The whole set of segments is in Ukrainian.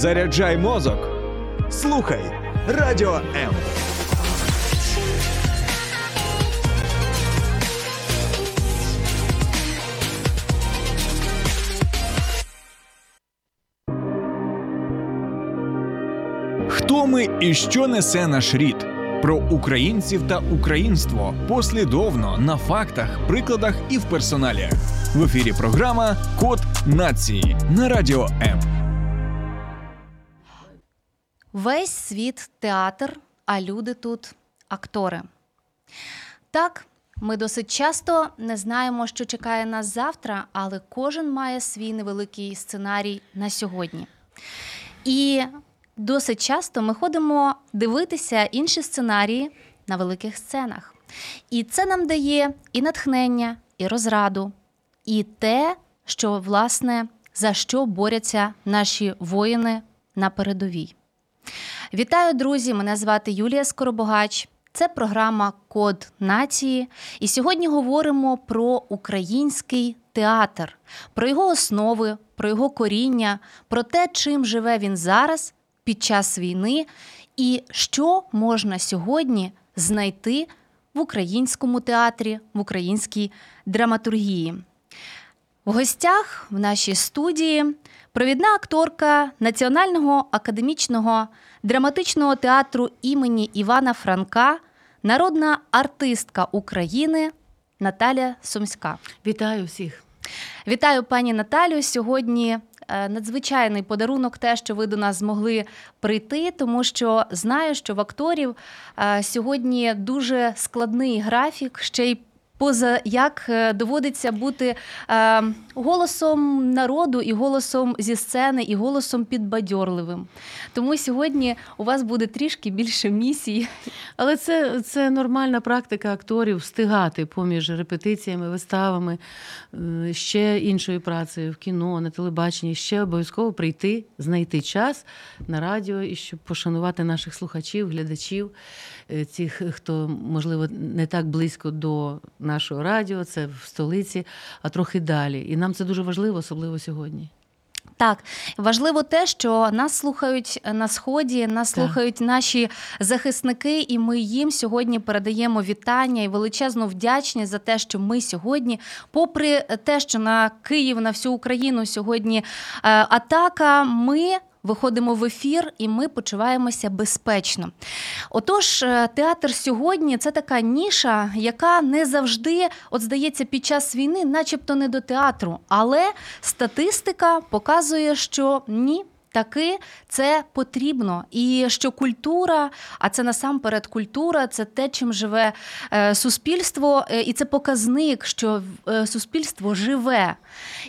Заряджай мозок. Слухай Радіо М. Хто ми і що несе наш рід? Про українців та українство послідовно на фактах, прикладах і в персоналі. В ефірі програма Код нації на радіо М. Весь світ театр, а люди тут актори. Так, ми досить часто не знаємо, що чекає нас завтра, але кожен має свій невеликий сценарій на сьогодні. І досить часто ми ходимо дивитися інші сценарії на великих сценах. І це нам дає і натхнення, і розраду, і те, що, власне, за що борються наші воїни на передовій. Вітаю, друзі! Мене звати Юлія Скоробогач. Це програма Код нації. І сьогодні говоримо про український театр, про його основи, про його коріння, про те, чим живе він зараз під час війни, і що можна сьогодні знайти в українському театрі, в українській драматургії. В гостях в нашій студії провідна акторка Національного академічного драматичного театру імені Івана Франка, народна артистка України Наталя Сумська. Вітаю всіх. Вітаю пані Наталю. Сьогодні е, надзвичайний подарунок, те, що ви до нас змогли прийти, тому що знаю, що в акторів е, сьогодні дуже складний графік, ще й поза як е, доводиться бути е, голосом народу і голосом зі сцени, і голосом підбадьорливим. Тому сьогодні у вас буде трішки більше місій. Але це це нормальна практика акторів встигати поміж репетиціями, виставами, е, ще іншою працею в кіно, на телебаченні, ще обов'язково прийти, знайти час на радіо і щоб пошанувати наших слухачів, глядачів, е, цих, хто можливо не так близько до нашого радіо, це в столиці, а трохи далі. І нам це дуже важливо, особливо сьогодні. Так, важливо те, що нас слухають на сході, нас так. слухають наші захисники, і ми їм сьогодні передаємо вітання і величезну вдячність за те, що ми сьогодні, попри те, що на Київ, на всю Україну сьогодні е, атака, ми виходимо в ефір і ми почуваємося безпечно. Отож, е, театр сьогодні це така ніша, яка не завжди, от здається, під час війни, начебто не до театру, але статистика показує, що ні таки це потрібно. І що культура, а це насамперед культура, це те, чим живе е, суспільство, е, і це показник, що суспільство живе.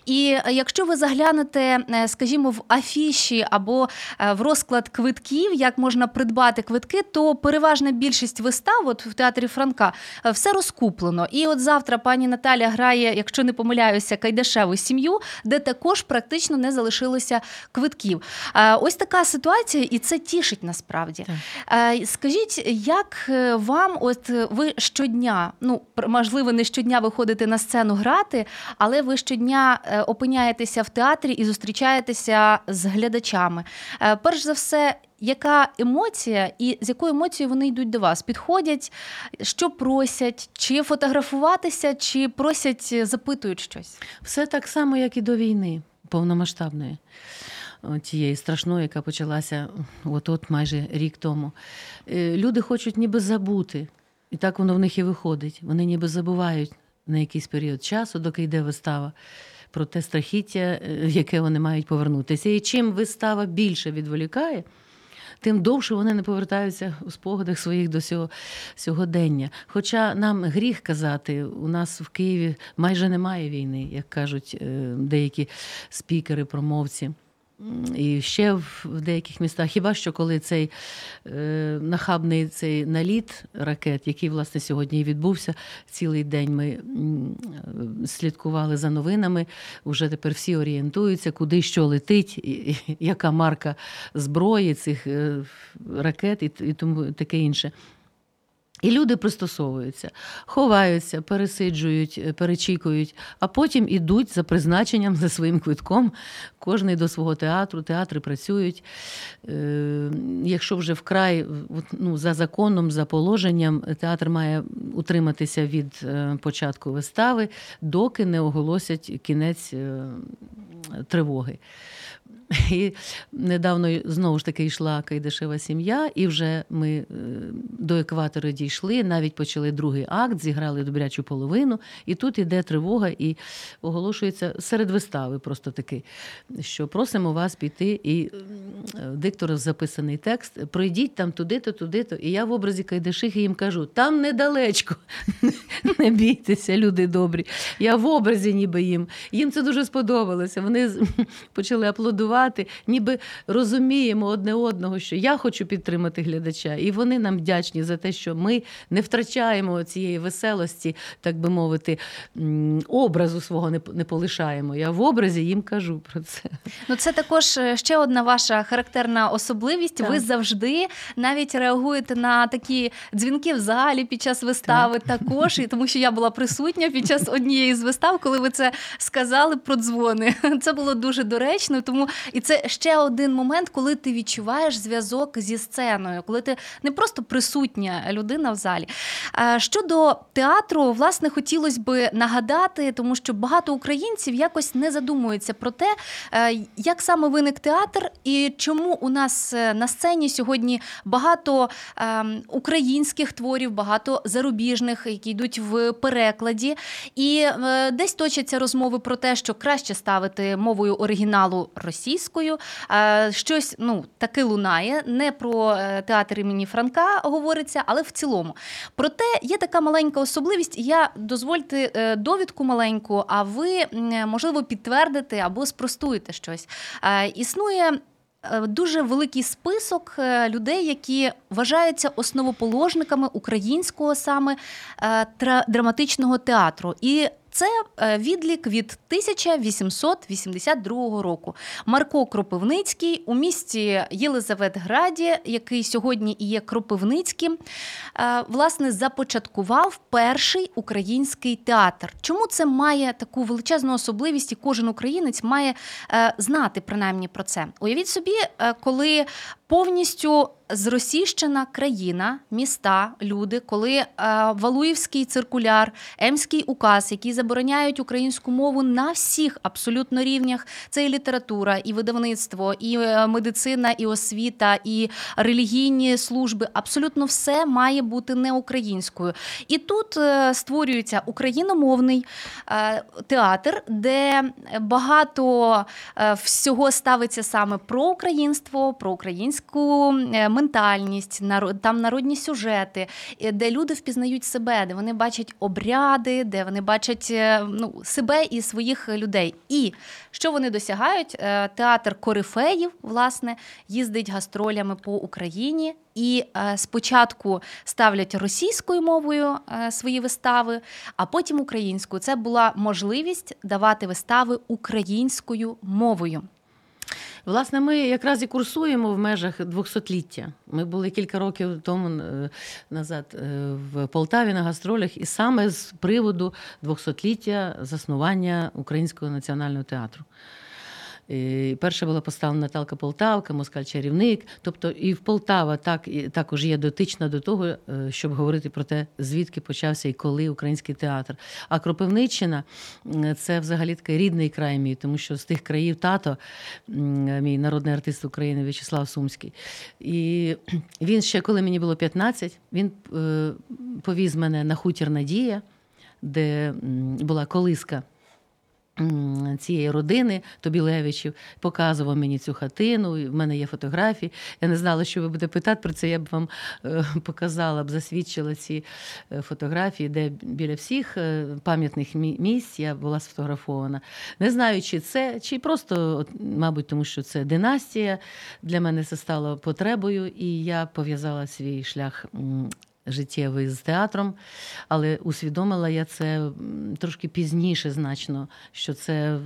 І якщо ви заглянете, скажімо, в афіші або в розклад квитків, як можна придбати квитки, то переважна більшість вистав от в театрі Франка все розкуплено. І от завтра пані Наталя грає, якщо не помиляюся, кайдашеву сім'ю, де також практично не залишилося квитків. Ось така ситуація, і це тішить насправді. Так. Скажіть, як е, вам, от е, ви щодня, ну можливо, не щодня виходите на сцену грати, але ви щодня е, опиняєтеся в театрі і зустрічаєтеся з глядачами. Перш за все. Яка емоція, і з якою емоцією вони йдуть до вас? Підходять, що просять, чи фотографуватися, чи просять, запитують щось? Все так само, як і до війни повномасштабної тієї страшної, яка почалася от-от майже рік тому. Е, люди хочуть ніби забути, і так воно в них і виходить. Вони ніби забувають на якийсь період часу, доки йде вистава. Про те страхіття, е, яке вони мають повернутися. І чим вистава більше відволікає, тим довше вони не повертаються у спогадах своїх до сього, сьогодення. Хоча нам гріх казати, у нас в Києві майже немає війни, як кажуть е, деякі спікери, промовці. І ще в деяких містах, хіба що коли цей е, нахабний цей наліт ракет, який власне сьогодні і відбувся цілий день, ми слідкували за новинами. Уже тепер всі орієнтуються, куди що летить, і, яка марка зброї цих е, ракет і, і тому таке інше. І люди пристосовуються, ховаються, пересиджують, е, перечікують, а потім ідуть за призначенням, за своїм квитком, кожний до свого театру, театри працюють. Е, якщо вже вкрай ну, за законом, за положенням, театр має утриматися від е, початку вистави, доки не оголосять кінець тривоги. І недавно знову ж таки йшла Кайдашева сім'я, і вже ми е, до екватора дійшли, навіть почали другий акт, зіграли добрячу половину, і тут іде тривога, і оголошується серед вистави просто таки, що просимо вас піти. І диктора записаний текст: пройдіть там туди-то, туди-то. І я в образі Кайдашихи їм кажу: там недалечко, не бійтеся, люди добрі. Я в образі, ніби їм. Їм це дуже сподобалося. Вони почали аплодувати працювати, ніби розуміємо одне одного, що я хочу підтримати глядача, і вони нам вдячні за те, що ми не втрачаємо цієї веселості, так би мовити, образу свого не полишаємо. Я в образі їм кажу про це. Ну це також е, ще одна ваша характерна особливість. Так. Ви завжди навіть реагуєте на такі дзвінки в залі під час вистави, так. також і тому, що я була присутня під час однієї з вистав, коли ви це сказали про дзвони. Це було дуже доречно, тому і це ще один момент, коли ти відчуваєш зв'язок зі сценою, коли ти не просто присутня людина в залі. Щодо театру, власне, хотілося би нагадати, тому що багато українців якось не задумуються про те, е, як саме виник театр, і чому у нас е, на сцені сьогодні багато ем, українських творів, багато зарубіжних, які йдуть в перекладі. І е, десь точаться розмови про те, що краще ставити мовою оригіналу російською російською. Щось ну таки лунає. Не про е, театр імені Франка говориться, але в цілому. Проте є така маленька особливість. Я дозвольте е, довідку маленьку, а ви можливо підтвердите або спростуєте щось. Існує. Е, дуже великий список людей, які вважаються основоположниками українського саме драматичного театру, і це е, відлік від 1882 року. Марко Кропивницький у місті Єлизаветграді, який сьогодні і є Кропивницьким, е, власне започаткував перший український театр. Чому це має таку величезну особливість, і кожен українець має е, знати принаймні про це? Уявіть собі, коли повністю зросійщена країна, міста, люди, коли е, Валуївський циркуляр, Емський указ, які забороняють українську мову на всіх абсолютно рівнях, це і література, і видавництво, і е, медицина, і освіта, і релігійні служби абсолютно все має бути не українською. І тут е, створюється україномовний театр, де багато всього ставиться саме про українство, про українську ментальність, там народні сюжети, де люди впізнають себе, де вони бачать обряди, де вони бачать е, ну, себе і своїх людей. І що вони досягають? Е, театр корифеїв, власне, їздить гастролями по Україні. І е, спочатку ставлять російською мовою е, свої вистави, а потім українською. Це була можливість давати вистави українською мовою. Власне, ми якраз і курсуємо в межах 200-ліття. Ми були кілька років тому е, назад е, в Полтаві на гастролях, і саме з приводу 200-ліття заснування Українського національного театру. Перша була поставлена Наталка Полтавка, Москаль Чарівник. Тобто і в Полтава так, і також є дотична до того, е, щоб говорити про те, звідки почався і коли український театр. А Кропивниччина це взагалі такий рідний край мій, тому що з тих країв тато, мій народний артист України В'ячеслав Сумський. І він ще, коли мені було 15, він е, повіз мене на хутір Надія, де була колиска цієї родини Тобілевичів, показував мені цю хатину. В мене є фотографії. Я не знала, що ви будете питати про це. Я б вам е, показала б, засвідчила ці е, фотографії, де біля всіх е, пам'ятних місць я була сфотографована. Не знаю, чи це, чи просто, мабуть, тому що це династія. Для мене це стало потребою, і я пов'язала свій шлях життєвий з театром, але усвідомила я це трошки пізніше, значно, що це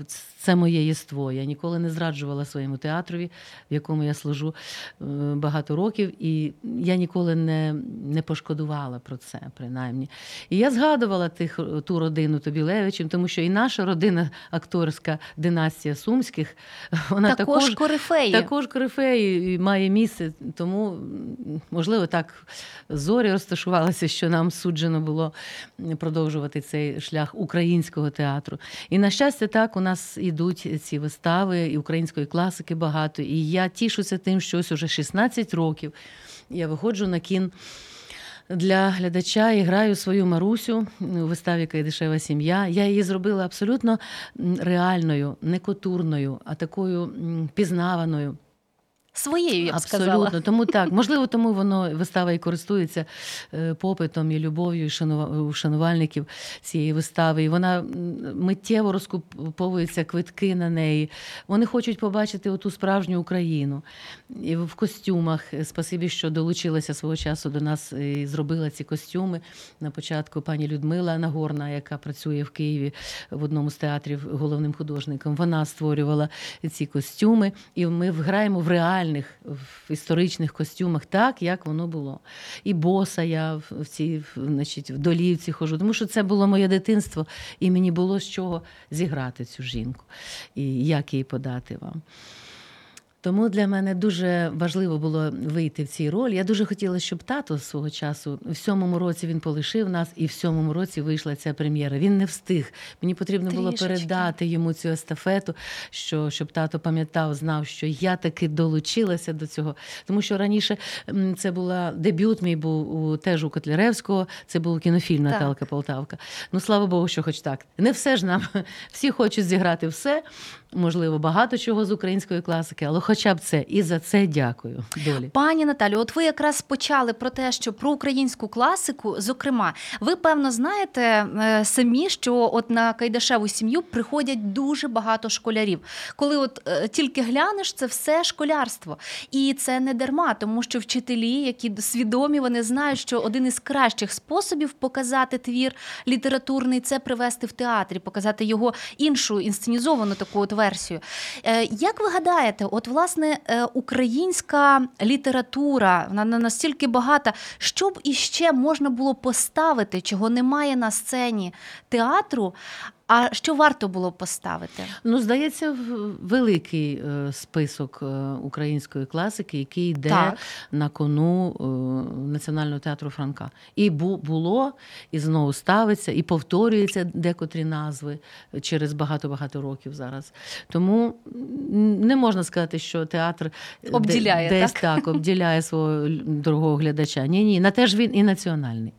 це моє єство. Я ніколи не зраджувала своєму театрові, в якому я служу е, багато років, і я ніколи не не пошкодувала про це, принаймні. І я згадувала тих, ту родину Тобілевичів, тому що і наша родина, акторська династія Сумських, вона також також корифеї. Також корифеї має місце, тому можливо так зорі розташувалися, що нам суджено було продовжувати цей шлях українського театру. І на щастя, так у нас ідуть ці вистави, і української класики багато. І я тішуся тим, що ось уже 16 років я виходжу на кін. Для глядача і граю свою Марусю у виставі Кайдишева сім'я. Я її зробила абсолютно реальною, не котурною, а такою пізнаваною своєю, я б Абсолютно. сказала. Тому так, можливо, тому воно вистава і користується е, попитом і любов'ю у шанувальників цієї вистави. І вона миттєво розкуповуються квитки на неї. Вони хочуть побачити оту справжню Україну і в костюмах. Спасибі, що долучилася свого часу до нас і зробила ці костюми. На початку пані Людмила Нагорна, яка працює в Києві в одному з театрів головним художником. Вона створювала ці костюми, і ми граємо в реальність реальних в історичних костюмах, так як воно було. І боса я в цій значить, в долівці хожу, тому що це було моє дитинство, і мені було з чого зіграти цю жінку і як її подати вам. Тому для мене дуже важливо було вийти в цій ролі. Я дуже хотіла, щоб тато свого часу в сьомому році він полишив нас, і в сьомому році вийшла ця прем'єра. Він не встиг. Мені потрібно Трішечки. було передати йому цю естафету, що щоб тато пам'ятав, знав, що я таки долучилася до цього. Тому що раніше це була дебют. Мій був у теж у Котляревського. Це був кінофільм Наталка Полтавка. Ну слава Богу, що хоч так. Не все ж нам всі хочуть зіграти все можливо, багато чого з української класики, але хоча б це і за це дякую. Долі. Пані Наталю, от ви якраз почали про те, що про українську класику, зокрема, ви певно знаєте е, самі, що от на Кайдашеву сім'ю приходять дуже багато школярів. Коли от е, тільки глянеш, це все школярство. І це не дарма, тому що вчителі, які свідомі, вони знають, що один із кращих способів показати твір літературний це привести в театрі, показати його іншу інсценізовану таку от версію. Е, як ви гадаєте, от власне е, українська література вона настільки багата, що б іще можна було поставити, чого немає на сцені театру, а що варто було поставити? Ну, здається, великий е, список е, української класики, який йде так. на кону е, Національного театру Франка. І було, і знову ставиться, і повторюється декотрі назви через багато-багато років зараз. Тому не можна сказати, що театр обділяє десь так, так обділяє свого дорогого глядача. Ні, ні, на теж він і національний.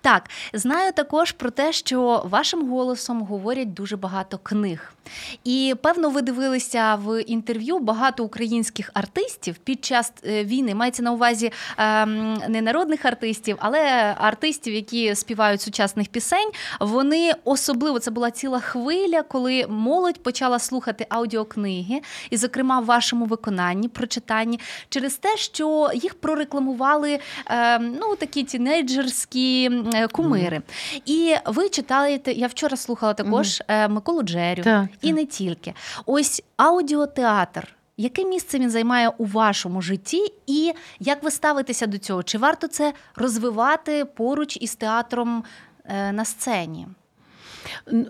Так, знаю також про те, що вашим голосом говорять дуже багато книг. І певно, ви дивилися в інтерв'ю багато українських артистів під час е, війни. Мається на увазі ем, не народних артистів, але артистів, які співають сучасних пісень. Вони особливо це була ціла хвиля, коли молодь почала слухати аудіокниги, і, зокрема, в вашому виконанні, прочитанні, через те, що їх прорекламували ем, ну такі тінейджерські. Е, кумири. І ви читаєте, я вчора слухала також угу. Миколу Джерю так, і так. не тільки. Ось аудіотеатр. Яке місце він займає у вашому житті, і як ви ставитеся до цього? Чи варто це розвивати поруч із театром е, на сцені?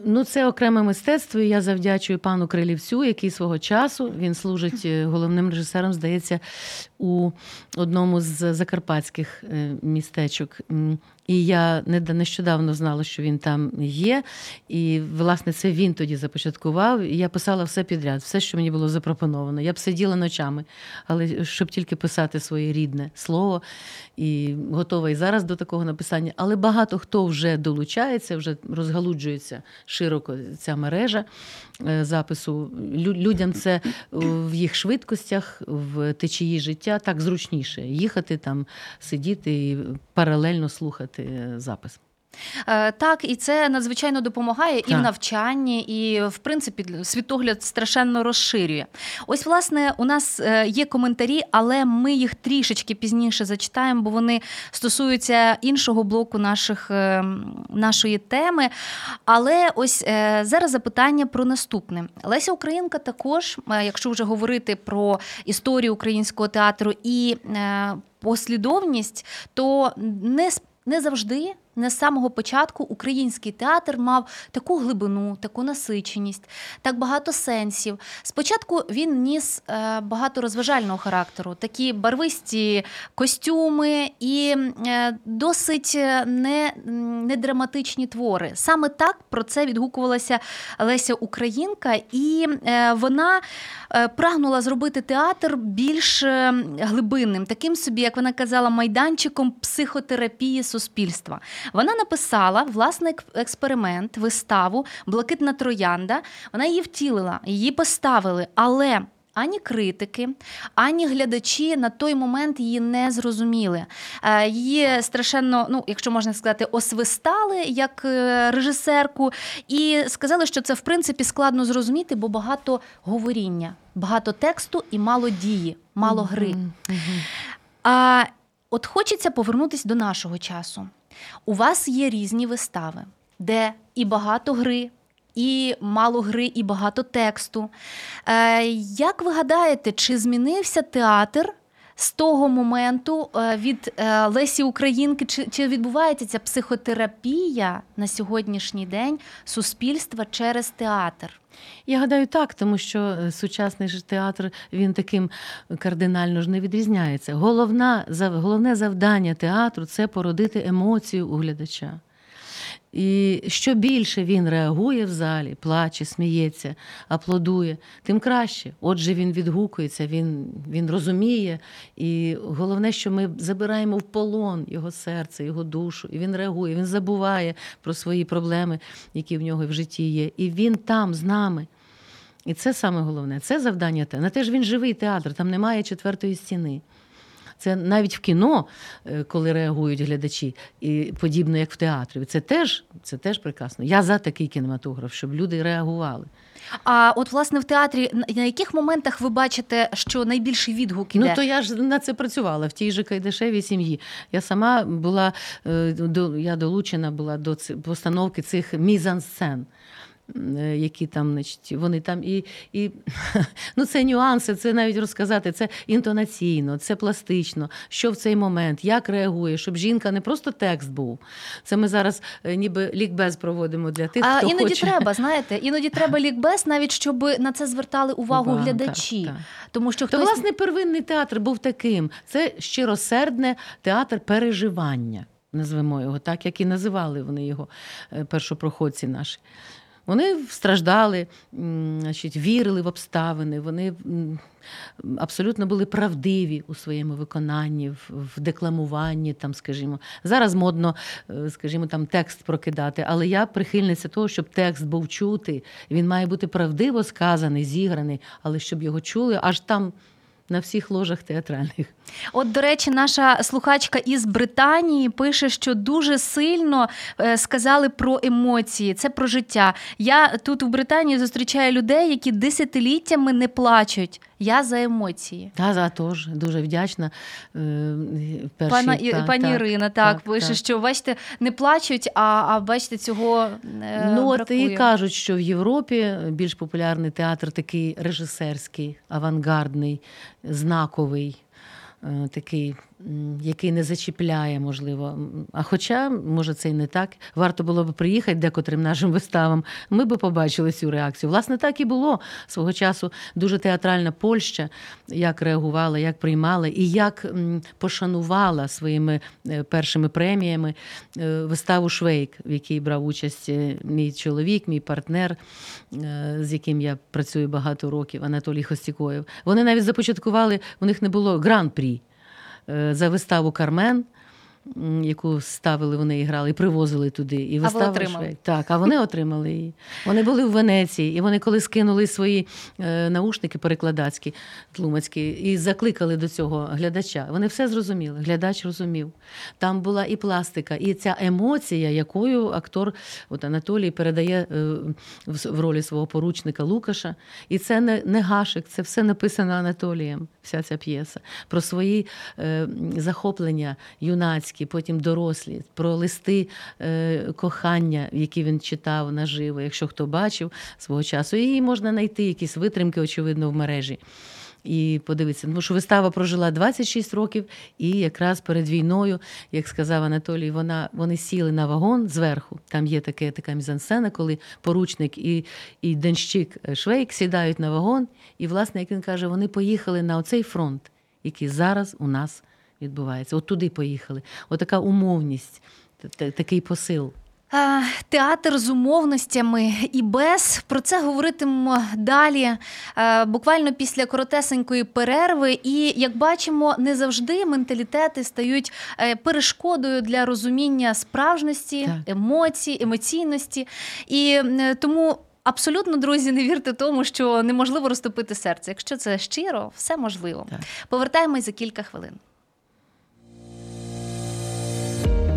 Ну, це окреме мистецтво. і Я завдячую пану Крилівцю, який свого часу він служить головним режисером, здається, у одному з закарпатських містечок. І я нещодавно знала, що він там є. І, власне, це він тоді започаткував. І я писала все підряд, все, що мені було запропоновано. Я б сиділа ночами, але щоб тільки писати своє рідне слово, і готова і зараз до такого написання. Але багато хто вже долучається, вже розгалуджується широко ця мережа е, запису. Людям це в їх швидкостях, в течії життя так зручніше їхати там, сидіти і паралельно слухати запис. Е, так, і це надзвичайно допомагає так. і в навчанні, і в принципі світогляд страшенно розширює. Ось, власне, у нас е, є коментарі, але ми їх трішечки пізніше зачитаємо, бо вони стосуються іншого блоку наших, е, нашої теми. Але ось зараз запитання про наступне. Леся Українка також, якщо вже говорити про історію українського театру і послідовність, то не не завжди не з самого початку український театр мав таку глибину, таку насиченість, так багато сенсів. Спочатку він ніс е, багато розважального характеру, такі барвисті костюми і е, досить е, не, не драматичні твори. Саме так про це відгукувалася Леся Українка, і вона прагнула зробити театр більш глибинним, таким собі, як вона казала, майданчиком психотерапії суспільства. Вона написала власний експеримент, виставу Блакитна троянда. Вона її втілила, її поставили, але. Ані критики, ані глядачі на той момент її не зрозуміли. Е, її страшенно, ну якщо можна сказати, освистали як е, режисерку, і сказали, що це в принципі складно зрозуміти, бо багато говоріння, багато тексту і мало дії, мало гри. А от хочеться повернутися до нашого часу. У вас є різні вистави, де і багато гри, і мало гри, і багато тексту. Е, Як ви гадаєте, чи змінився театр? З того моменту е, від е, Лесі Українки, чи чи відбувається ця психотерапія на сьогоднішній день суспільства через театр? Я гадаю, так, тому що е, сучасний ж театр він таким кардинально ж не відрізняється. Головна, Головне завдання театру це породити емоцію у глядача. І що більше він реагує в залі, плаче, сміється, аплодує, тим краще. Отже, він відгукується, він він розуміє. І головне, що ми забираємо в полон його серце, його душу, і він реагує, він забуває про свої проблеми, які в нього в житті є. І він там з нами. І це саме головне. Це завдання. те. На те ж він живий театр, там немає четвертої стіни. Це навіть в кіно, е, коли реагують глядачі, і подібно як в театрі. Це теж це теж прекрасно. Я за такий кінематограф, щоб люди реагували. А от власне в театрі на яких моментах ви бачите, що найбільший відгук іде? Ну то я ж на це працювала в тій же Кайдашевій сім'ї. Я сама була е, я долучена була до постановки цих мізансцен. Е, які там, значить, вони там і і ну це нюанси, це навіть розказати, це інтонаційно, це пластично, що в цей момент, як реагує, щоб жінка не просто текст був. Це ми зараз е, ніби лікбез проводимо для тих, а хто іноді хоче. треба, знаєте, іноді треба лікбез, навіть щоб на це звертали увагу Увага, глядачі. Так, так. Тому що хтось... То, власне, первинний театр був таким. Це щиросердне театр переживання. Назвемо його так, як і називали вони його е, першопроходці наші. Вони страждали, значить, вірили в обставини, вони абсолютно були правдиві у своєму виконанні, в декламуванні. Там, скажімо. Зараз модно, е, скажімо, там текст прокидати, але я прихильниця того, щоб текст був чути. Він має бути правдиво сказаний, зіграний, але щоб його чули аж там на всіх ложах театральних. От, до речі, наша слухачка із Британії пише, що дуже сильно е, сказали про емоції, це про життя. Я тут в Британії зустрічаю людей, які десятиліттями не плачуть. Я за емоції. Та, за теж дуже вдячна. Перші, Пана, та, Пані так, Ірина так, так пише, так. що бачите, не плачуть, а а бачите, цього. Е, ну, от і кажуть, що в Європі більш популярний театр такий режисерський, авангардний, знаковий. Е, такий, який не зачіпляє, можливо. А хоча, може, це і не так. Варто було б приїхати декотрим нашим виставам, ми б побачили цю реакцію. Власне, так і було свого часу дуже театральна Польща, як реагувала, як приймала і як пошанувала своїми е, першими преміями е, виставу Швейк, в якій брав участь мій чоловік, мій партнер, з яким я працюю багато років, Анатолій Хостікоєв. Вони навіть започаткували, у них не було гран-прі. Е, за виставу Кармен. Яку ставили, вони і грали, і привозили туди. І а ви отримали? Швейк. Так, а вони отримали її. Вони були в Венеції, і вони коли скинули свої е, наушники перекладацькі, тлумацькі, і закликали до цього глядача. Вони все зрозуміли. Глядач розумів. Там була і пластика, і ця емоція, якою актор от Анатолій передає е, в, в ролі свого поручника Лукаша. І це не, не гашик, це все написано Анатолієм, вся ця п'єса. Про свої е, захоплення юнацькі, потім дорослі, про листи е, кохання, які він читав наживо, якщо хто бачив свого часу. І можна знайти якісь витримки, очевидно, в мережі. І подивитися, тому що вистава прожила 26 років, і якраз перед війною, як сказав Анатолій, вона вони сіли на вагон зверху. Там є таке, така мізансцена, коли поручник і і денщик Швейк сідають на вагон. І, власне, як він каже, вони поїхали на оцей фронт, який зараз у нас відбувається. От туди поїхали. Отака умовність, такий посил. Театр з умовностями і без про це говоритимемо далі, буквально після коротесенької перерви. І як бачимо, не завжди менталітети стають е, перешкодою для розуміння справжності, так. емоцій, емоційності. І тому. Абсолютно, друзі, не вірте тому, що неможливо розтопити серце. Якщо це щиро, все можливо. Так. Повертаємось за кілька хвилин.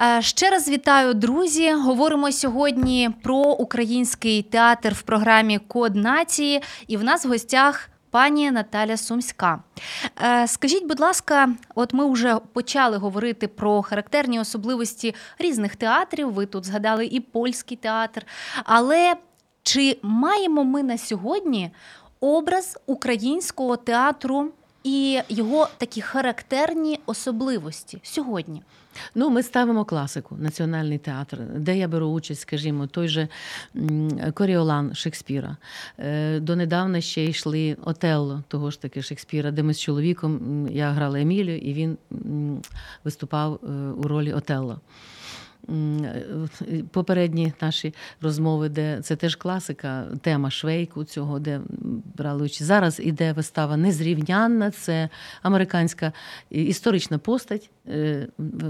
Е, ще раз вітаю, друзі. Говоримо сьогодні про український театр в програмі Код нації, і в нас в гостях. Пані Наталя Сумська, е, скажіть, будь ласка, от ми вже почали говорити про характерні особливості різних театрів. Ви тут згадали і польський театр. Але чи маємо ми на сьогодні образ українського театру і його такі характерні особливості сьогодні? Ну, ми ставимо класику, національний театр, де я беру участь, скажімо, той же Коріолан Шекспіра. Е, донедавна ще йшли Отелло, того ж таки Шекспіра, де ми з чоловіком я грала Емілію, і він виступав е, у ролі Отелло. Попередні наші розмови, де це теж класика, тема швейку цього, де брали участь. Зараз іде вистава незрівнянна, це американська історична постать е,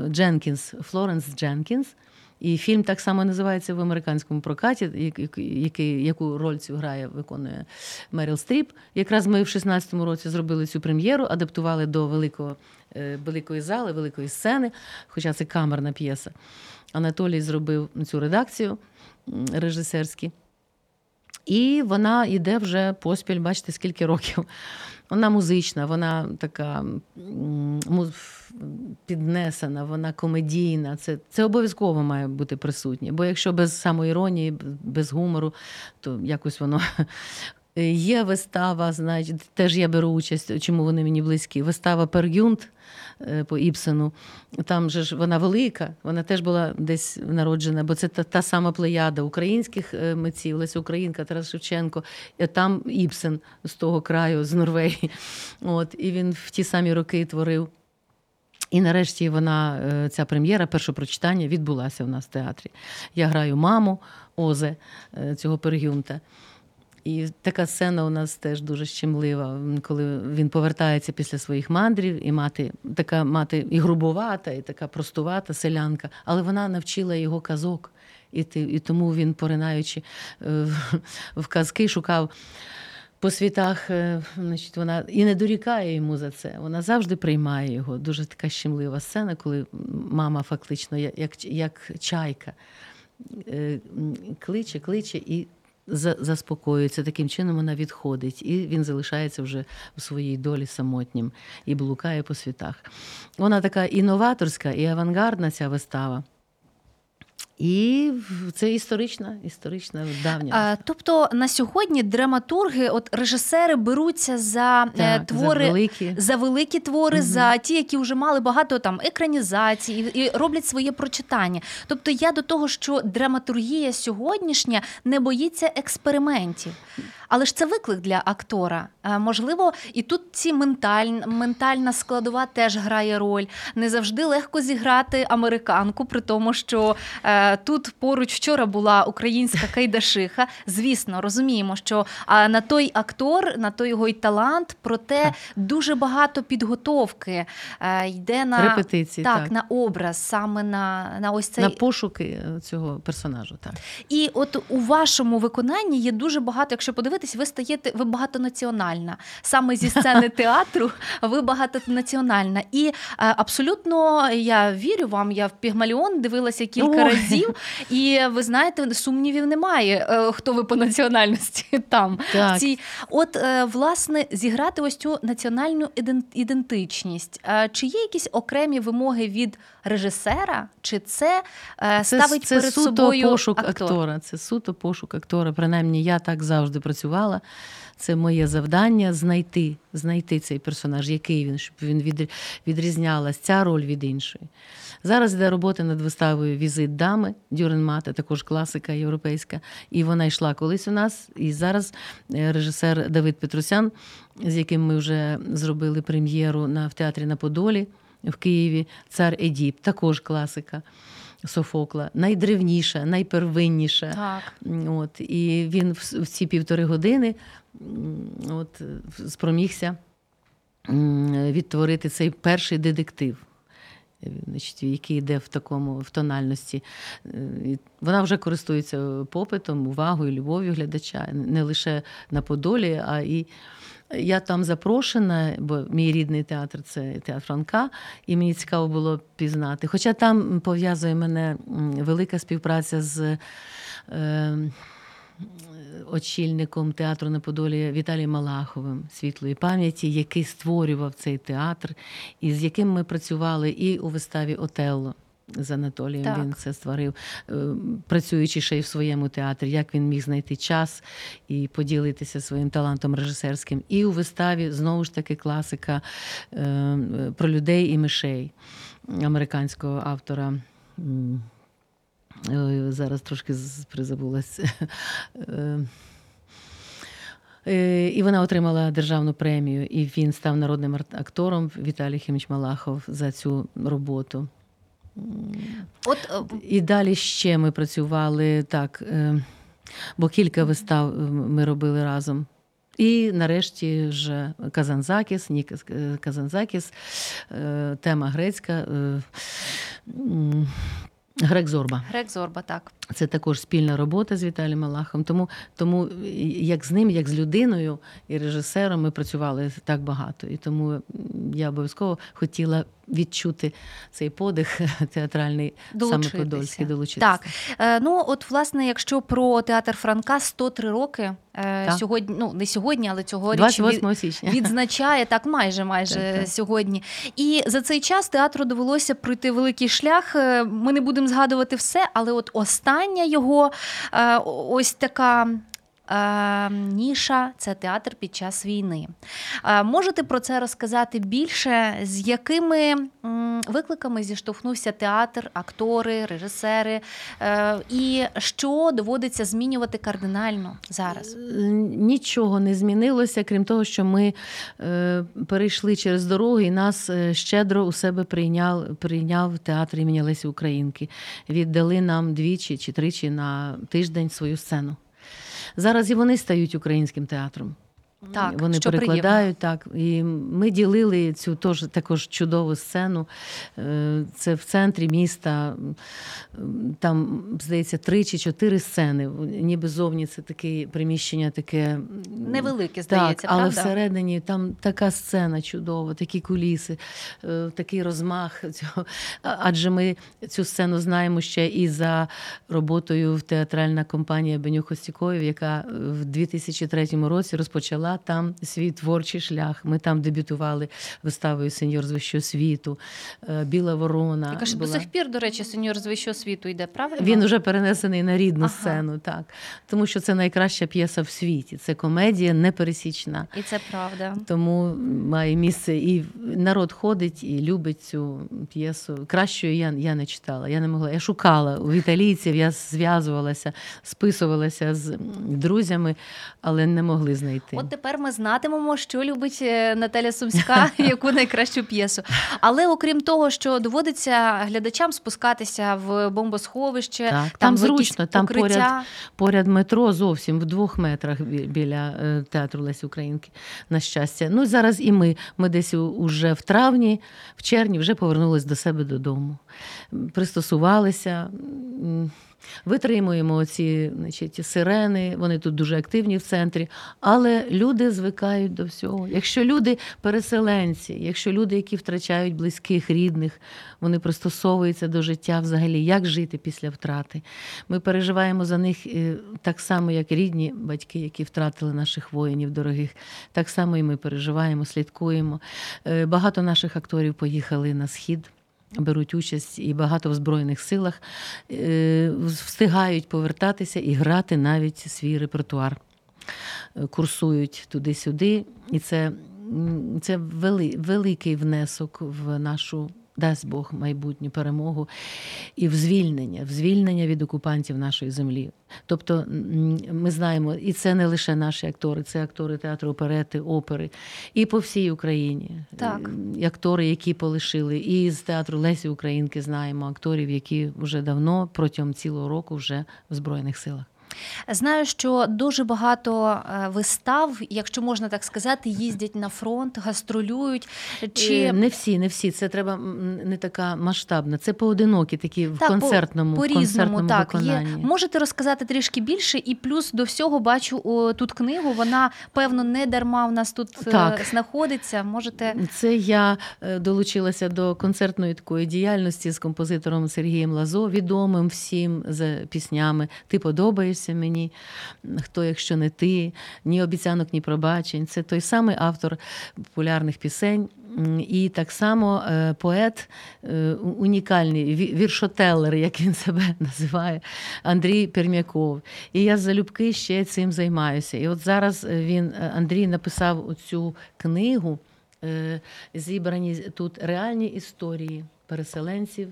Дженкінс, Флоренс Дженкінс. І фільм так само називається в американському прокаті, який, яку роль цю грає, виконує Меріл Стріп. Якраз ми в 16-му році зробили цю прем'єру, адаптували до великого, е, великої зали, великої сцени, хоча це камерна п'єса. Анатолій зробив цю редакцію режисерську. І вона йде вже поспіль, бачите, скільки років. Вона музична, вона така піднесена, вона комедійна. Це це обов'язково має бути присутнє. Бо якщо без самоіронії, без гумору, то якось воно. Є вистава, значить, теж я беру участь, чому вони мені близькі. Вистава Пергюнт Е, по Іпсену. Там же ж вона велика, вона теж була десь народжена, бо це та, та сама плеяда українських е, митців, Леся Українка, Тарас Шевченко, там Іпсен з того краю, з Норвегії. От, І він в ті самі роки творив. І нарешті вона, ця прем'єра, перше прочитання відбулася у нас в театрі. Я граю маму Озе цього Пергюнта. І така сцена у нас теж дуже щемлива, коли він повертається після своїх мандрів, і мати така мати і грубувата, і така простувата селянка, але вона навчила його казок. І і тому він, поринаючи е, в казки, шукав по світах, е, значить, вона і не дорікає йому за це. Вона завжди приймає його. Дуже така щемлива сцена, коли мама фактично, як як чайка, е, кличе, кличе і заспокоюється, таким чином вона відходить, і він залишається вже у своїй долі самотнім і блукає по світах. Вона така інноваторська і авангардна ця вистава. І це історична, історична давня. А, тобто на сьогодні драматурги, от режисери беруться за е, так, твори за великі, за великі твори, угу. за ті, які вже мали багато там екранізацій, і, і роблять своє прочитання. Тобто я до того, що драматургія сьогоднішня не боїться експериментів. Але ж це виклик для актора. Можливо, і тут ці менталь, ментальна складова теж грає роль. Не завжди легко зіграти американку, при тому, що е, тут поруч вчора була українська Кайдашиха. Звісно, розуміємо, що е, на той актор, на той його й талант, проте дуже багато підготовки е, йде на репетиції, так, так, на образ, саме на на ось цей на пошуки цього персонажу. Так і от у вашому виконанні є дуже багато, якщо подивитися дивитесь, ви стаєте ви багатонаціональна. Саме зі сцени театру ви багатонаціональна. І е, абсолютно я вірю вам. Я в Пігмаліон дивилася кілька Ой. Разів, і ви знаєте, сумнівів немає, е, хто ви по національності там. Так. Ці, От, е, власне, зіграти ось цю національну ідентичність. Чи є якісь окремі вимоги від режисера? Чи це, це ставить це перед суто собою пошук актор? актора? Це суто пошук актора. Принаймні, я так завжди працювала. Це моє завдання знайти знайти цей персонаж, який він, щоб він відрізнялась, ця роль від іншої. Зараз йде робота над виставою Візит дами Дюрен Мата, також класика європейська. І вона йшла колись у нас. І зараз е, режисер Давид Петрусян, з яким ми вже зробили прем'єру на в театрі на Подолі в Києві, цар Едіп, також класика. Софокла, найдревніша, найпервинніша. Так. От, І він в ці півтори години от, спромігся відтворити цей перший детектив. Значить, який йде в такому в тональності. Вона вже користується попитом, увагою, любов'ю глядача не лише на Подолі, а і я там запрошена, бо мій рідний театр це театр Франка, і мені цікаво було пізнати. Хоча там пов'язує мене велика співпраця з е, очільником театру на Подолі Віталієм Малаховим світлої пам'яті, який створював цей театр, і з яким ми працювали і у виставі Отелло з Анатолієм так. він це створив, е, працюючи ще й в своєму театрі, як він міг знайти час і поділитися своїм талантом режисерським. І у виставі знову ж таки класика е, про людей і мишей американського автора. Зараз трошки призабулась. Е, і вона отримала державну премію, і він став народним актором Віталій Хіміч Малахов за цю роботу. От е, І далі ще ми працювали так, е, бо кілька вистав ми робили разом. І нарешті вже Казанзакіс, Нік Казанзакіс, тема грецька. Грек Зорба. Грек Зорба, так. Це також спільна робота з Віталієм Малахом. Тому, тому як з ним, як з людиною і режисером, ми працювали так багато. І тому я обов'язково хотіла відчути цей подих театральний саме Подольський долучитися. Так. Е, ну от, власне, якщо про театр Франка 103 роки е, так. сьогодні, ну не сьогодні, але цьогоріч 28 січня. відзначає так, майже майже так, так. сьогодні. І за цей час театру довелося пройти великий шлях. Е, ми не будемо згадувати все, але от остання його ось така Е, ніша це театр під час війни. Е, можете про це розказати більше, з якими викликами зіштовхнувся театр, актори, режисери, е, і що доводиться змінювати кардинально зараз? Нічого не змінилося, крім того, що ми перейшли через дорогу і нас щедро у себе прийняв прийняв театр імені Лесі Українки. Віддали нам двічі чи тричі на тиждень свою сцену. Зараз і вони стають українським театром. Так, Вони що перекладають так. І ми ділили цю тож, також чудову сцену. Е, це в центрі міста. Там, здається, три чи чотири сцени. Ніби зовні це таке приміщення таке невелике, здається. Так, Але правда? всередині там така сцена чудова, такі куліси, е, такий розмах цього. Адже ми цю сцену знаємо ще і за роботою в театральна компанія Бенюх Остікоїв, яка в 2003 році розпочала почала там свій творчий шлях. Ми там дебютували виставою Сеньор з вищого світу, е, Біла Ворона. Яка ж була. до сих пір, до речі, сеньор з вищого світу йде, правильно? Він вже перенесений на рідну Ага. сцену, так. Тому що це найкраща п'єса в світі. Це комедія непересічна. І це правда. Тому має місце і народ ходить і любить цю п'єсу. Кращої я, я не читала. Я не могла. Я шукала у італійців, я зв'язувалася, списувалася з друзями, але не могли знайти. От тепер ми знатимемо, що любить е, Наталя Сумська, яку найкращу п'єсу. Але окрім того, що доводиться глядачам спускатися в бомбосховище, Так, там, там зручно, там поряд Поряд метро зовсім в двох метрах біля е, театру Лесі Українки, на щастя. Ну зараз і ми. Ми десь уже в травні, в червні вже повернулись до себе додому. Пристосувалися. Витримуємо ці значить, сирени, вони тут дуже активні в центрі, але люди звикають до всього. Якщо люди переселенці, якщо люди, які втрачають близьких, рідних, вони пристосовуються до життя взагалі, як жити після втрати. Ми переживаємо за них е, так само, як рідні батьки, які втратили наших воїнів дорогих. Так само і ми переживаємо, слідкуємо. Е, Багато наших акторів поїхали на схід. Беруть участь і багато в Збройних силах е, встигають повертатися і грати навіть свій репертуар. Е, Курсують туди-сюди, і це, це вели, великий внесок в нашу, дасть Бог, майбутню перемогу і в звільнення, в звільнення від окупантів нашої землі. Тобто ми знаємо, і це не лише наші актори, це актори театру оперети, опери, і по всій Україні. Так. Актори, які полишили, і з театру Лесі Українки знаємо акторів, які вже давно протягом цілого року вже в Збройних силах. Знаю, що дуже багато е, вистав, якщо можна так сказати, їздять на фронт, гастролюють. Чи Е, Не всі, не всі. Це треба не така масштабна. Це поодинокі такі в Так, по- концертному, в по-різному концертному так є. Можете розказати трішки більше, і плюс до всього бачу о, тут книгу. Вона певно не дарма в нас тут е, Так. знаходиться. Можете Це я долучилася до концертної такої діяльності з композитором Сергієм Лазо, відомим всім за піснями Ти подобаєшся мені, хто, якщо не ти, ні обіцянок, ні пробачень. Це той самий автор популярних пісень. І так само е, поет е, унікальний ві- віршотелер, як він себе називає, Андрій Пермяков. І я залюбки ще цим займаюся. І от зараз е, він Андрій написав оцю книгу. Зібрані тут реальні історії переселенців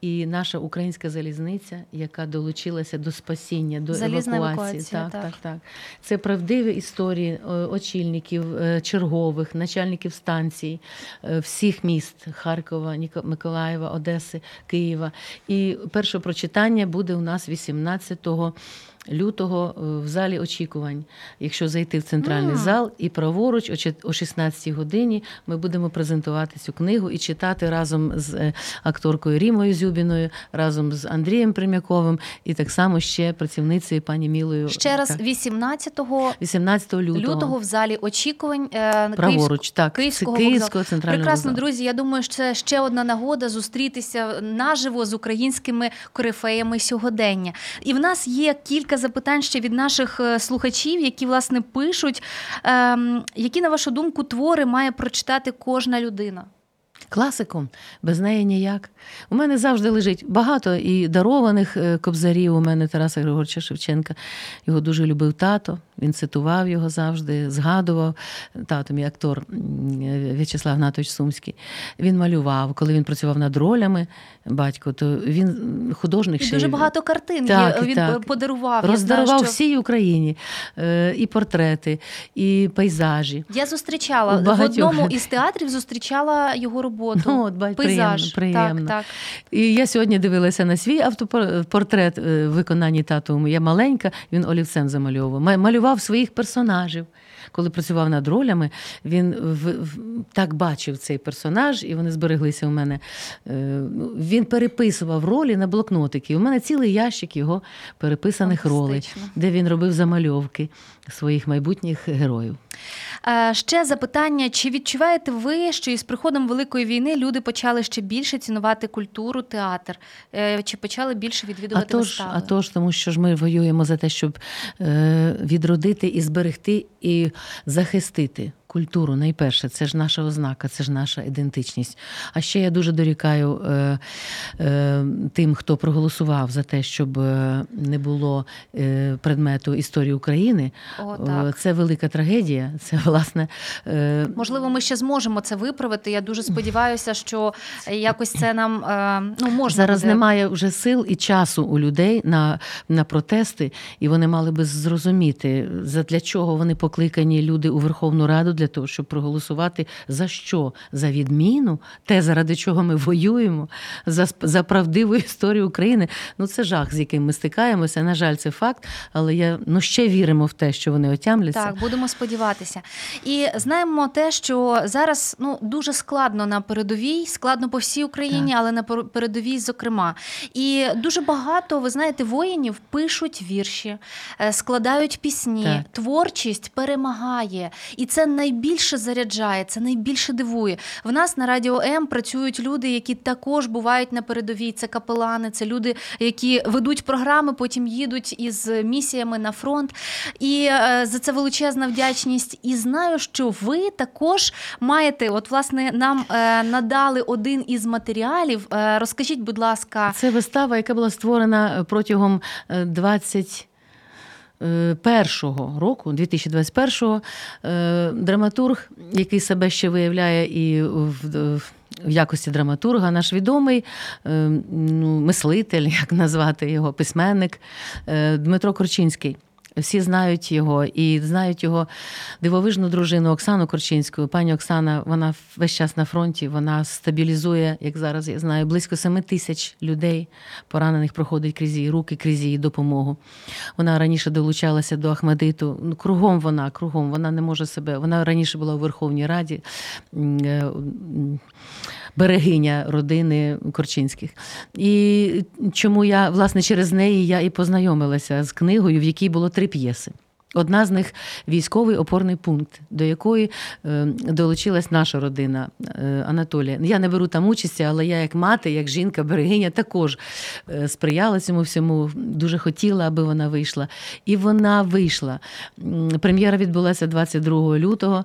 і наша українська залізниця, яка долучилася до спасіння, до Залізна евакуації. Так, так. так, так. Це правдиві історії е, очільників, е, чергових, начальників станцій е, всіх міст Харкова, Миколаєва, Одеси, Києва. І перше прочитання буде у нас 18 лютого е, в залі очікувань. Якщо зайти в центральний зал і праворуч о чет- о 16 годині ми будемо презентувати цю книгу і читати разом з е, акторкою Рімою Зюбіною, разом з Андрієм Примяковим і так само ще працівницею пані Мілою. ще раз Так. 18 18 лютого. лютого в залі очікувань е, Праворуч, так, Київського. Київського центрального Прекрасно, вокзалу. друзі. Я думаю, що це ще одна нагода зустрітися наживо з українськими корифеями сьогодення. І в нас є кілька запитань ще від наших е, слухачів, які власне пишуть, ем, які на вашу думку твори має прочитати кожна людина. Класиком, без неї ніяк. У мене завжди лежить багато і дарованих е, кобзарів. У мене Тараса Григорча Шевченка. Його дуже любив тато. Він цитував його завжди, згадував. Тато, мій актор В'ячеслав Гнатович Сумський. Він малював, коли він працював над ролями, батько, то він художник І ще дуже багато картин Так, він так. подарував. Роздарував знаю, що... всій Україні е, і портрети, і пейзажі. Я зустрічала в одному із театрів зустрічала його роботу. Ну, от, бач, Пейзаж. приємно, приємно. Так, так. І я сьогодні дивилася на свій автопортрет в виконанні татовому. Я маленька, він олівцем замальовував. Ма- Малював своїх персонажів. Коли працював над ролями, він в, в, так бачив цей персонаж, і вони збереглися у мене. Е, Він переписував ролі на блокнотики. У мене цілий ящик його переписаних ролей, де він робив замальовки своїх майбутніх героїв. Е, ще запитання: чи відчуваєте ви, що із приходом великої війни люди почали ще більше цінувати культуру, театр? Е, чи почали більше відвідувати а тож, вистави? А тож, тому що ж ми воюємо за те, щоб відродити і зберегти і захистити культуру. Найперше, це ж наша ознака, це ж наша ідентичність. А ще я дуже дорікаю е, е, тим, хто проголосував за те, щоб е, не було е, предмету історії України. О, так. Це велика трагедія. Це власне е... можливо, ми ще зможемо це виправити. Я дуже сподіваюся, що якось це нам е, ну можна зараз. Буде... Немає вже сил і часу у людей на, на протести, і вони мали би зрозуміти, за для чого вони покликані люди у Верховну Раду для того, щоб проголосувати за що? За відміну, те, заради чого ми воюємо, за за правдиву історію України. Ну це жах, з яким ми стикаємося. На жаль, це факт, але я ну ще віримо в те, що вони отямляться. Так, будемо сподіватися. І знаємо те, що зараз ну дуже складно на передовій, складно по всій Україні, так. але на передовій, зокрема. І дуже багато, ви знаєте, воїнів пишуть вірші, е, складають пісні, так. творчість перемагає. І це найбільше заряджає, це найбільше дивує. В нас на радіо М працюють люди, які також бувають на передовій. Це капелани, це люди, які ведуть програми, потім їдуть із місіями на фронт. І е, за це величезна вдячність. І знаю, що ви також маєте, от власне, нам е, надали один із матеріалів. Е, розкажіть, будь ласка, це вистава, яка була створена протягом 20 Е, першого року, 2021-го, е, драматург, який себе ще виявляє і в. В якості драматурга наш відомий е, ну, мислитель, як назвати його, письменник Дмитро Корчинський. Всі знають його і знають його дивовижну дружину Оксану Корчинську. Пані Оксана, вона весь час на фронті, вона стабілізує, як зараз я знаю, близько семи тисяч людей, поранених проходить крізь її руки, крізь її допомогу. Вона раніше долучалася до Ахмедиту. Ну, Кругом вона, кругом, вона не може себе. Вона раніше була у Верховній Раді. Берегиня родини Корчинських. І чому я, власне, через неї я і познайомилася з книгою, в якій було три п'єси. Одна з них військовий опорний пункт, до якої е, долучилась наша родина е, Анатолія. Я не беру там участі, але я, як мати, як жінка, берегиня, також е, сприяла цьому всьому, дуже хотіла, аби вона вийшла. І вона вийшла. Прем'єра відбулася 22 лютого.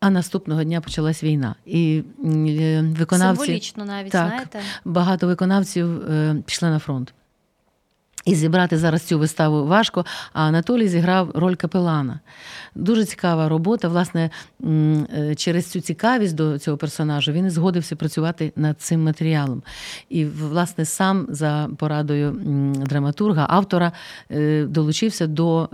А наступного дня почалась війна. І е, виконавці Символічно навіть так, знаєте. Багато виконавців е, пішли на фронт. І зібрати зараз цю виставу важко. А Анатолій зіграв роль капелана. Дуже цікава робота. Власне, е, через цю цікавість до цього персонажу він згодився працювати над цим матеріалом. І, власне, сам за порадою драматурга, автора долучився до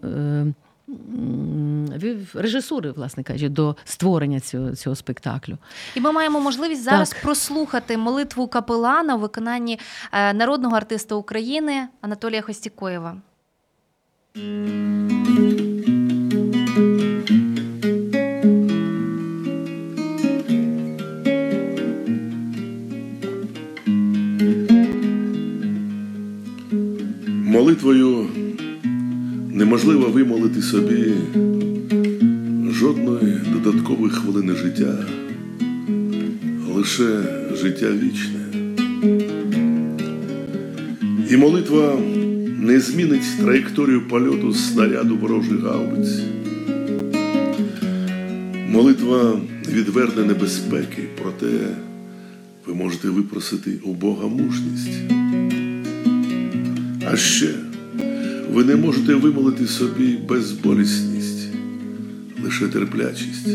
режисури, власне кажучи, до створення цього цього спектаклю. І ми маємо можливість зараз так. прослухати молитву капелана у виконанні е, народного артиста України Анатолія Хостікоєва. Молитвою неможливо вимолити собі жодної додаткової хвилини життя, лише життя вічне. І молитва не змінить траєкторію польоту снаряду ворожих гаубиць. Молитва відверне небезпеки, проте ви можете випросити у Бога мужність. А ще ви не можете вимолити собі безболісність, лише терплячість,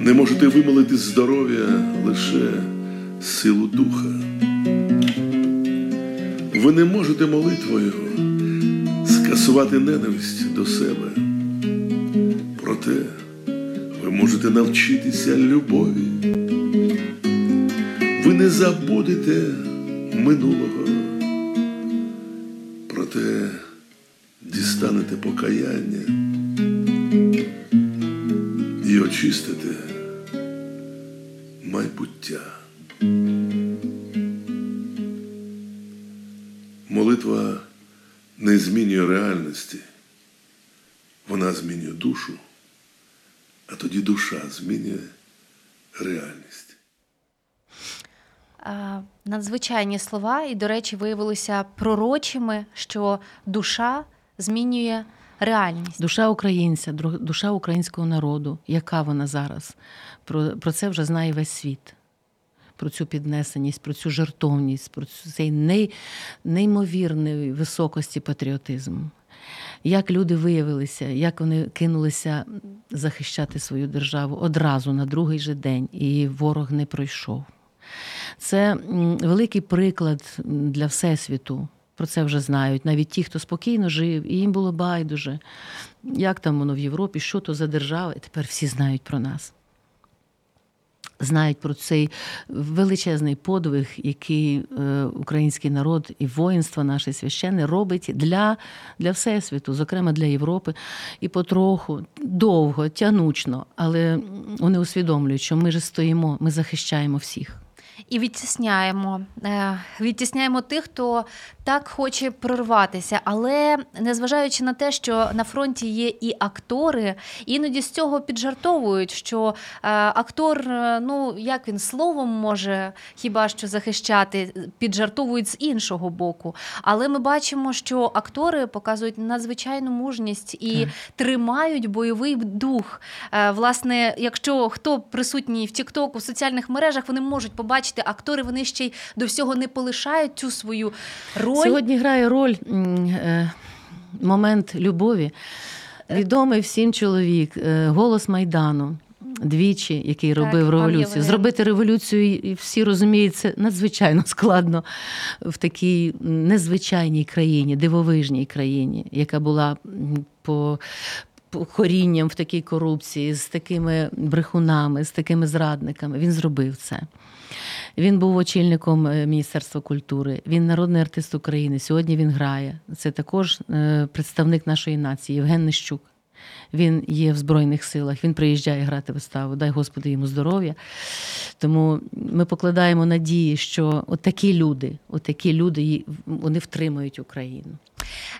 не можете вимолити здоров'я лише силу духа. Ви не можете молитвою скасувати ненависть до себе. Проте ви можете навчитися любові. Ви не забудете минулого. Дістанете покаяння і очистите майбуття. Молитва не змінює реальності, вона змінює душу а тоді душа змінює реальність. Надзвичайні слова, і, до речі, виявилися пророчими, що душа змінює реальність. Душа українця, душа українського народу, яка вона зараз? Про, про це вже знає весь світ. Про цю піднесеність, про цю жертовність, про цей ней, неймовірної високості патріотизм. Як люди виявилися, як вони кинулися захищати свою державу одразу на другий же день, і ворог не пройшов. Це великий приклад для Всесвіту. Про це вже знають. Навіть ті, хто спокійно жив, і їм було байдуже, як там воно в Європі, що то за держава, і тепер всі знають про нас. Знають про цей величезний подвиг, який е, український народ і воїнство наше священне робить для, для Всесвіту, зокрема для Європи. І потроху, довго, тянучно, але вони усвідомлюють, що ми ж стоїмо, ми захищаємо всіх. І відтісняємо, е, відтісняємо тих, хто так хоче прорватися. Але незважаючи на те, що на фронті є і актори, іноді з цього піджартовують, що е, актор, е, ну як він словом може хіба що захищати, піджартовують з іншого боку. Але ми бачимо, що актори показують надзвичайну мужність і Так. тримають бойовий дух. Власне, якщо хто присутній в Тіктоку, в соціальних мережах, вони можуть побачити, актори вони ще й до всього не полишають цю свою роль. Сьогодні грає роль е, момент любові. Відомий всім чоловік, е, голос Майдану. Двічі, який Так, робив революцію. Зробити революцію, і всі розуміють, це надзвичайно складно в такій незвичайній країні, дивовижній країні, яка була по корінням в такій корупції, з такими брехунами, з такими зрадниками. Він зробив це. Він був очільником е, Міністерства культури. Він народний артист України. Сьогодні він грає. Це також е, представник нашої нації Євген Нищук. Він є в Збройних силах, він приїжджає грати виставу. Дай Господи йому здоров'я. Тому ми покладаємо надії, що от такі люди, от такі люди вони втримують Україну.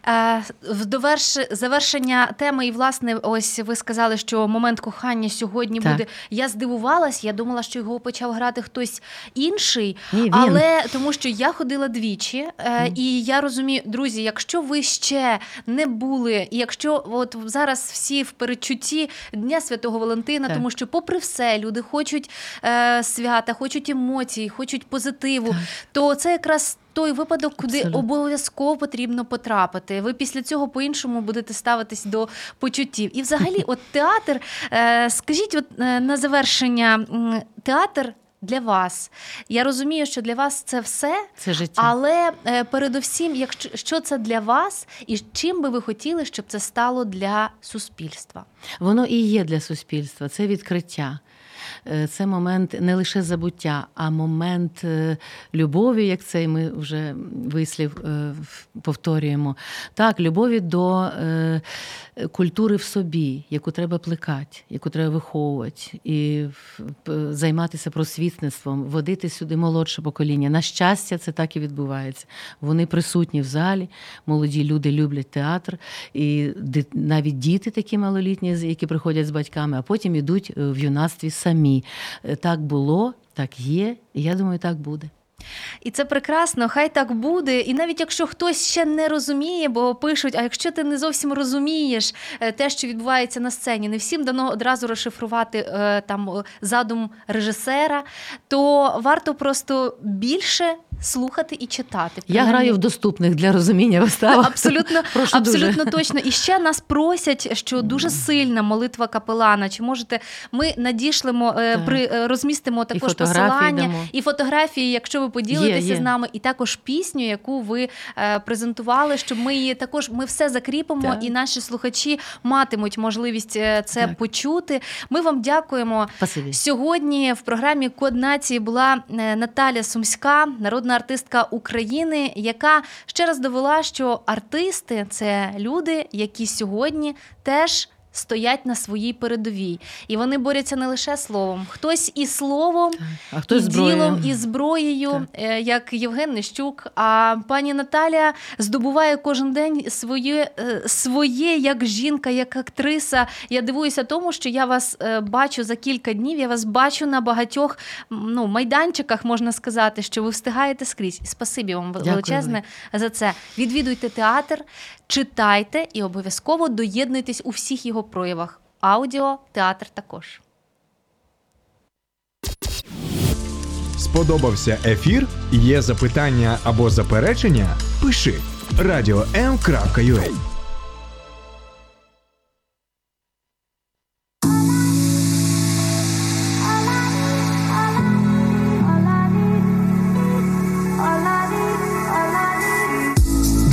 Е, в доверш... завершення теми, і власне, ось ви сказали, що момент кохання сьогодні Так. буде. Я здивувалась, я думала, що його почав грати хтось інший, Ні, він. але тому що я ходила двічі, е, і я розумію, друзі, якщо ви ще не були, і якщо от зараз всі в передчутті Дня Святого Валентина, Так. тому що, попри все, люди хочуть е, свята, хочуть емоцій, хочуть позитиву, Так. то це якраз. Той випадок, куди Абсолютно. обов'язково потрібно потрапити. Ви після цього по-іншому будете ставитись до почуттів. І взагалі, от театр, е, скажіть, от е, на завершення, театр для вас. Я розумію, що для вас це все, Це життя. але е, передусім, якщо що це для вас, і чим би ви хотіли, щоб це стало для суспільства? Воно і є для суспільства. Це відкриття. Е, Це момент не лише забуття, а момент е, любові, як цей ми вже вислів е, повторюємо. Так, любові до культури в собі, яку треба плекати, яку треба виховувати, і займатися просвітництвом, водити сюди молодше покоління. На щастя, це так і відбувається. Вони присутні в залі, молоді люди люблять театр, і навіть діти такі малолітні, які приходять з батьками, а потім ідуть в юнацтві самі. Так було, так є, і я думаю, так буде. І це прекрасно, хай так буде. І навіть якщо хтось ще не розуміє, бо пишуть, а якщо ти не зовсім розумієш е, те, що відбувається на сцені, не всім дано одразу розшифрувати е, там задум режисера, то варто просто більше слухати і читати. Я граю в доступних для розуміння виставах. Абсолютно, Прошу дуже. абсолютно точно. І ще нас просять, що дуже сильна молитва капелана. Чи можете ми надішлемо, е, Так. при е, розмістимо також фотографії посилання дамо. і фотографії, якщо ви поділитеся Є, є. з нами, і також пісню, яку ви е, презентували, щоб ми її також ми все закріпимо, Так. і наші слухачі матимуть можливість це Так. почути. Ми вам дякуємо. Спасибі. Сьогодні в програмі Код нації була Наталя Сумська, народна артистка України, яка ще раз довела, що артисти це люди, які сьогодні теж стоять на своїй передовій, і вони борються не лише словом, хтось і словом, А хтось і зброєю. ділом, і зброєю, Так. е, як Євген Нещук. А пані Наталя здобуває кожен день своє, е, своє як жінка, як актриса. Я дивуюся тому, що я вас е, бачу за кілька днів. Я вас бачу на багатьох ну, майданчиках, можна сказати, що ви встигаєте скрізь. І спасибі вам Дякую, величезне за це. Відвідуйте театр, читайте і обов'язково доєднуйтесь у всіх його проявах. Аудіо, театр також. Сподобався ефір? Є запитання або заперечення? Пиши radio.m.ua